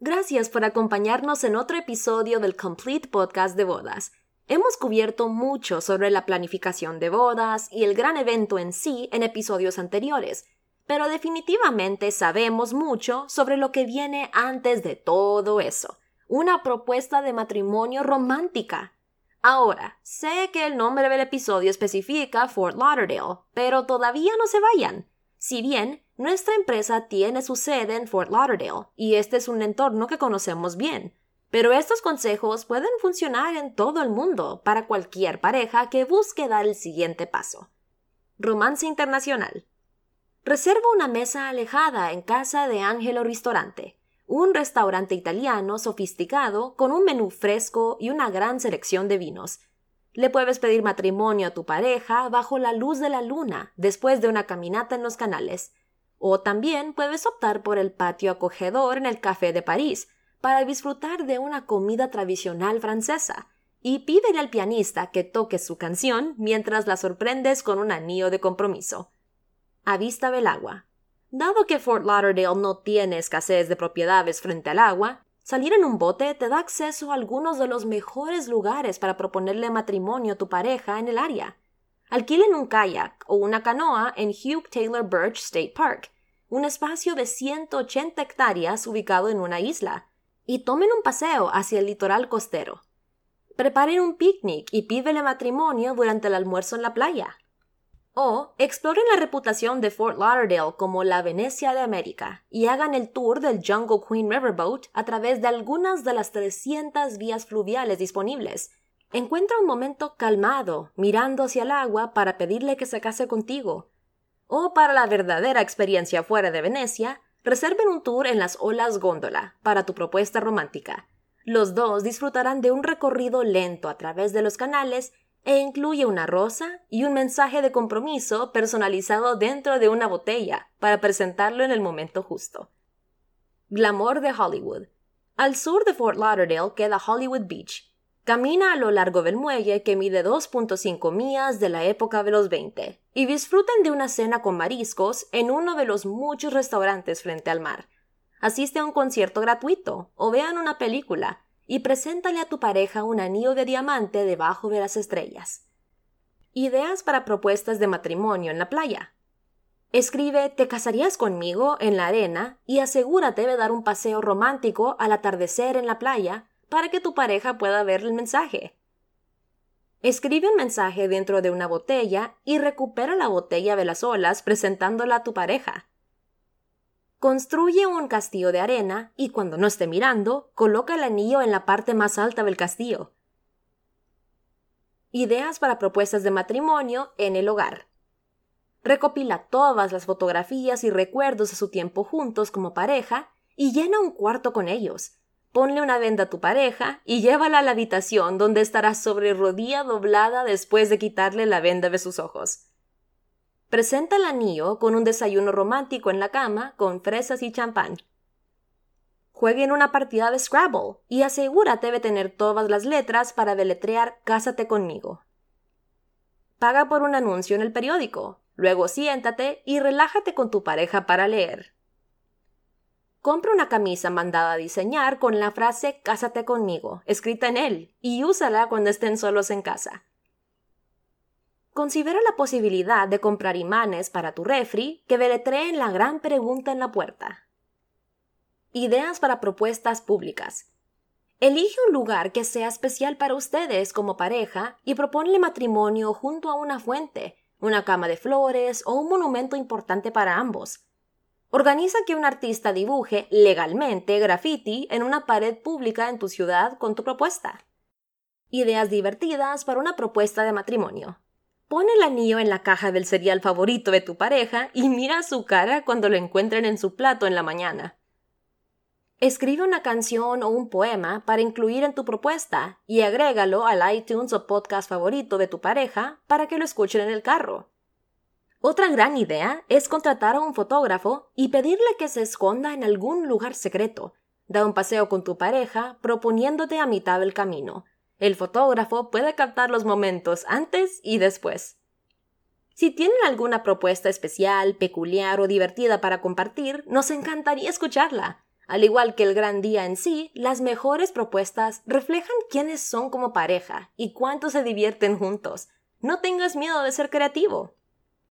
Gracias por acompañarnos en otro episodio del Complete Podcast de Bodas. Hemos cubierto mucho sobre la planificación de bodas y el gran evento en sí en episodios anteriores, pero definitivamente sabemos mucho sobre lo que viene antes de todo eso, una propuesta de matrimonio romántica. Ahora, sé que el nombre del episodio especifica Fort Lauderdale, pero todavía no se vayan. Si bien nuestra empresa tiene su sede en Fort Lauderdale, y este es un entorno que conocemos bien, pero estos consejos pueden funcionar en todo el mundo para cualquier pareja que busque dar el siguiente paso. Romance Internacional. Reserva una mesa alejada en casa de Angelo Ristorante, un restaurante italiano sofisticado con un menú fresco y una gran selección de vinos. Le puedes pedir matrimonio a tu pareja bajo la luz de la luna después de una caminata en los canales. O también puedes optar por el patio acogedor en el Café de París para disfrutar de una comida tradicional francesa y pídele al pianista que toque su canción mientras la sorprendes con un anillo de compromiso a vista del agua. Dado que Fort Lauderdale no tiene escasez de propiedades frente al agua, salir en un bote te da acceso a algunos de los mejores lugares para proponerle matrimonio a tu pareja en el área. Alquilen un kayak o una canoa en Hugh Taylor Birch State Park, un espacio de 180 hectáreas ubicado en una isla, y tomen un paseo hacia el litoral costero. Preparen un picnic y pídele matrimonio durante el almuerzo en la playa. O exploren la reputación de Fort Lauderdale como la Venecia de América y hagan el tour del Jungle Queen Riverboat a través de algunas de las 300 vías fluviales disponibles. Encuentra un momento calmado mirando hacia el agua para pedirle que se case contigo. O para la verdadera experiencia fuera de Venecia, reserven un tour en las olas góndola para tu propuesta romántica. Los dos disfrutarán de un recorrido lento a través de los canales e incluye una rosa y un mensaje de compromiso personalizado dentro de una botella para presentarlo en el momento justo. Glamour de Hollywood. Al sur de Fort Lauderdale queda Hollywood Beach. Camina a lo largo del muelle que mide 2.5 millas de la época de los 20 y disfruten de una cena con mariscos en uno de los muchos restaurantes frente al mar. Asiste a un concierto gratuito o vean una película y preséntale a tu pareja un anillo de diamante debajo de las estrellas. Ideas para propuestas de matrimonio en la playa. Escribe ¿Te casarías conmigo? en la arena y asegúrate de dar un paseo romántico al atardecer en la playa para que tu pareja pueda ver el mensaje. Escribe un mensaje dentro de una botella y recupera la botella de las olas presentándola a tu pareja. Construye un castillo de arena y cuando no esté mirando, coloca el anillo en la parte más alta del castillo. Ideas para propuestas de matrimonio en el hogar. Recopila todas las fotografías y recuerdos de su tiempo juntos como pareja y llena un cuarto con ellos. Ponle una venda a tu pareja y llévala a la habitación donde estará sobre rodilla doblada después de quitarle la venda de sus ojos. Presenta el anillo con un desayuno romántico en la cama con fresas y champán. Jueguen una partida de Scrabble y asegúrate de tener todas las letras para deletrear Cásate conmigo. Paga por un anuncio en el periódico, luego siéntate y relájate con tu pareja para leer. Compra una camisa mandada a diseñar con la frase Cásate conmigo escrita en él y úsala cuando estén solos en casa. Considera la posibilidad de comprar imanes para tu refri que deletreen la gran pregunta en la puerta. Ideas para propuestas públicas. Elige un lugar que sea especial para ustedes como pareja y proponle matrimonio junto a una fuente, una cama de flores o un monumento importante para ambos. Organiza que un artista dibuje legalmente graffiti en una pared pública en tu ciudad con tu propuesta. Ideas divertidas para una propuesta de matrimonio. Pon el anillo en la caja del cereal favorito de tu pareja y mira su cara cuando lo encuentren en su plato en la mañana. Escribe una canción o un poema para incluir en tu propuesta y agrégalo al iTunes o podcast favorito de tu pareja para que lo escuchen en el carro. Otra gran idea es contratar a un fotógrafo y pedirle que se esconda en algún lugar secreto. Da un paseo con tu pareja proponiéndote a mitad del camino el fotógrafo puede captar los momentos antes y después. Si tienen alguna propuesta especial, peculiar o divertida para compartir, nos encantaría escucharla. Al igual que el gran día en sí, las mejores propuestas reflejan quiénes son como pareja y cuánto se divierten juntos. No tengas miedo de ser creativo.